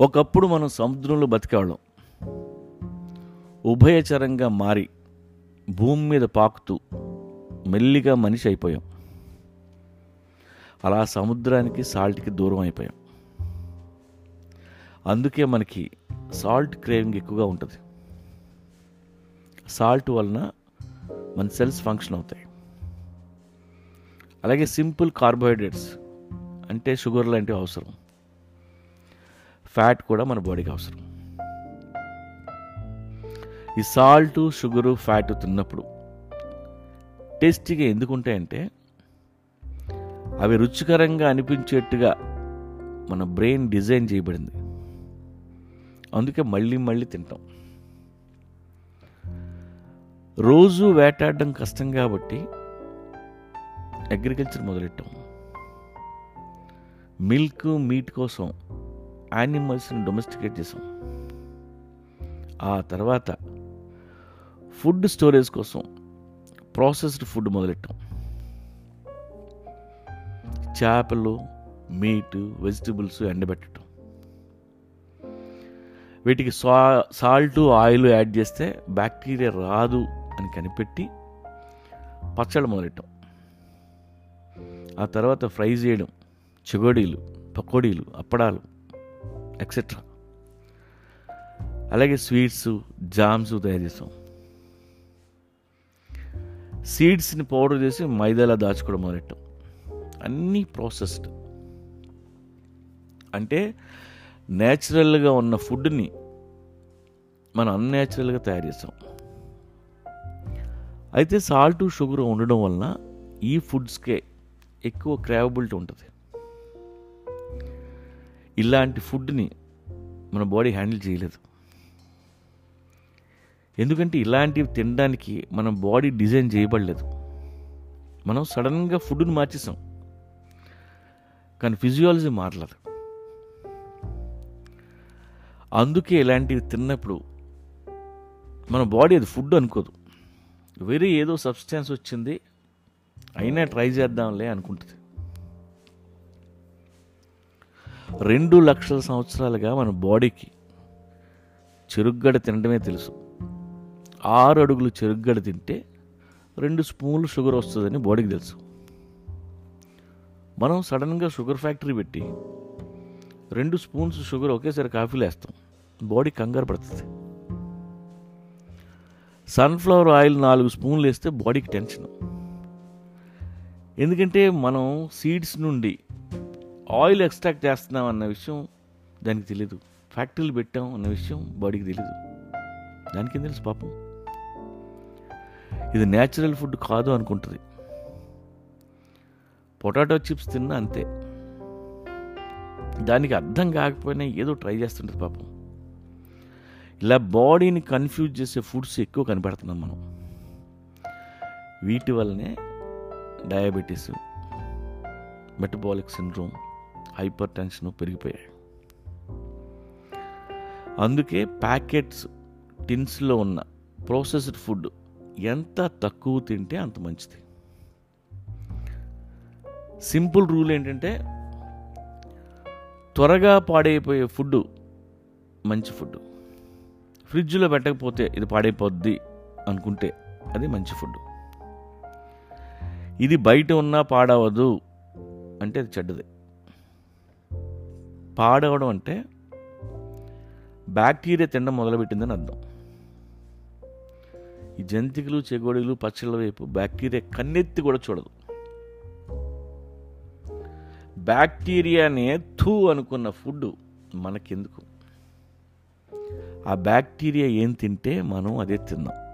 ఒకప్పుడు మనం సముద్రంలో బతికేవాళ్ళం. ఉభయచరంగా మారి భూమి మీద పాకుతూ మెల్లిగా మనిషి అయిపోయాం. అలా సముద్రానికి సాల్ట్కి దూరం అయిపోయాం. అందుకే మనకి సాల్ట్ క్రేవింగ్ ఎక్కువగా ఉంటుంది. సాల్ట్ వలన మన సెల్స్ ఫంక్షన్ అవుతాయి. అలాగే సింపుల్ కార్బోహైడ్రేట్స్ అంటే షుగర్ లాంటివి అవసరం. ఫ్యాట్ కూడా మన బాడీకి అవసరం. ఈ సాల్ట్ షుగరు ఫ్యాట్ తిన్నప్పుడు టేస్టీగా ఎందుకు ఉంటాయంటే అవి రుచికరంగా అనిపించేట్టుగా మన బ్రెయిన్ డిజైన్ చేయబడింది. అందుకే మళ్ళీ మళ్ళీ తింటాం. రోజు వేటాడడం కష్టం కాబట్టి అగ్రికల్చర్ మొదలెట్టాం. మిల్క్ మీట్ కోసం యానిమల్స్ని డొమెస్టికేట్ చేసాం. ఆ తర్వాత ఫుడ్ స్టోరేజ్ కోసం ప్రాసెస్డ్ ఫుడ్ మొదలెట్టాం. చేపలు మీట్ వెజిటబుల్స్ ఎండబెట్టడం. వీటికి సా సాల్ట్ ఆయిల్ యాడ్ చేస్తే బ్యాక్టీరియా రాదు అని కనిపెట్టి పచ్చడి మొదలెట్టాం. ఆ తర్వాత ఫ్రై చేయడం. చెగోడీలు పకోడీలు అప్పడాలు. ఎక్సెట్రా అలాగే స్వీట్స్ జామ్స్ తయారు చేస్తాం. సీడ్స్ని పౌడర్ చేసి మైదాలో దాచుకోవడం మొదలెట్టాం. అన్నీ ప్రాసెస్డ్ అంటే నేచురల్గా ఉన్న ఫుడ్ని మనం అన్యాచురల్గా తయారు చేస్తాం. అయితే సాల్ట్ షుగర్ ఉండడం వలన ఈ ఫుడ్స్కే ఎక్కువ క్రావబిలిటీ ఉంటుంది. ఇలాంటి ఫుడ్ని మన బాడీ హ్యాండిల్ చేయలేదు. ఎందుకంటే ఇలాంటివి తినడానికి మన బాడీ డిజైన్ చేయబడలేదు. మనం సడన్గా ఫుడ్ని మార్చేసాం. కానీ ఫిజియాలజీ మారలేదు. అందుకే ఇలాంటివి తిన్నప్పుడు మన బాడీ అది ఫుడ్ అనుకోదు. వేరే ఏదో సబ్స్టాన్స్ వచ్చింది అయినా ట్రై చేద్దాంలే అనుకుంటుంది. రెండు లక్షల సంవత్సరాలుగా మన బాడీకి చెరుగ్గడ తినడమే తెలుసు. ఆరు అడుగులు చెరుగ్గడ తింటే రెండు స్పూన్లు షుగర్ వస్తుందని బాడీకి తెలుసు. మనం సడన్గా షుగర్ ఫ్యాక్టరీ పెట్టి రెండు స్పూన్స్ షుగర్ ఒకేసారి కాఫీలో వేస్తాం. బాడీ కంగారు పడుతుంది. సన్ఫ్లవర్ ఆయిల్ నాలుగు స్పూన్లు వేస్తే బాడీకి టెన్షన్. ఎందుకంటే మనం సీడ్స్ నుండి ఆయిల్ ఎక్స్ట్రాక్ట్ చేస్తున్నాం అన్న విషయం దానికి తెలియదు ఫ్యాక్టరీలు పెట్టాం అన్న విషయం బాడీకి తెలియదు దానికి ఏం తెలుసు పాపం? ఇది న్యాచురల్ ఫుడ్ కాదు అనుకుంటుంది. పొటాటో చిప్స్ తిన్నా అంతే. దానికి అర్థం కాకపోయినా ఏదో ట్రై చేస్తుంటుంది పాపం. ఇలా బాడీని కన్ఫ్యూజ్ చేసే ఫుడ్స్ ఎక్కువ కనపెడుతున్నాం మనం. వీటి వల్లనే diabetes metabolic syndrome hyper tension పెరిగిపోయాయి. అందుకే ప్యాకెట్స్ టిన్స్లో ఉన్న ప్రాసెస్డ్ ఫుడ్ ఎంత తక్కువ తింటే అంత మంచిది. సింపుల్ రూల్ ఏంటంటే త్వరగా పాడైపోయే ఫుడ్ మంచి ఫుడ్. ఫ్రిడ్జ్లో పెట్టకపోతే ఇది పాడైపోద్ది అనుకుంటే అది మంచి ఫుడ్. ఇది బయట ఉన్నా పాడవదు అంటే అది చెడ్డదే. పాడవడం అంటే బ్యాక్టీరియా తినడం మొదలుపెట్టిందని అర్థం. ఈ జంతికలు చెగోడీలు పచ్చళ్ళ వైపు బ్యాక్టీరియా కన్నెత్తి కూడా చూడదు. బ్యాక్టీరియానే థూ అనుకున్న ఫుడ్ మనకెందుకు? ఆ బ్యాక్టీరియా ఏం తింటే మనం అదే తిందాం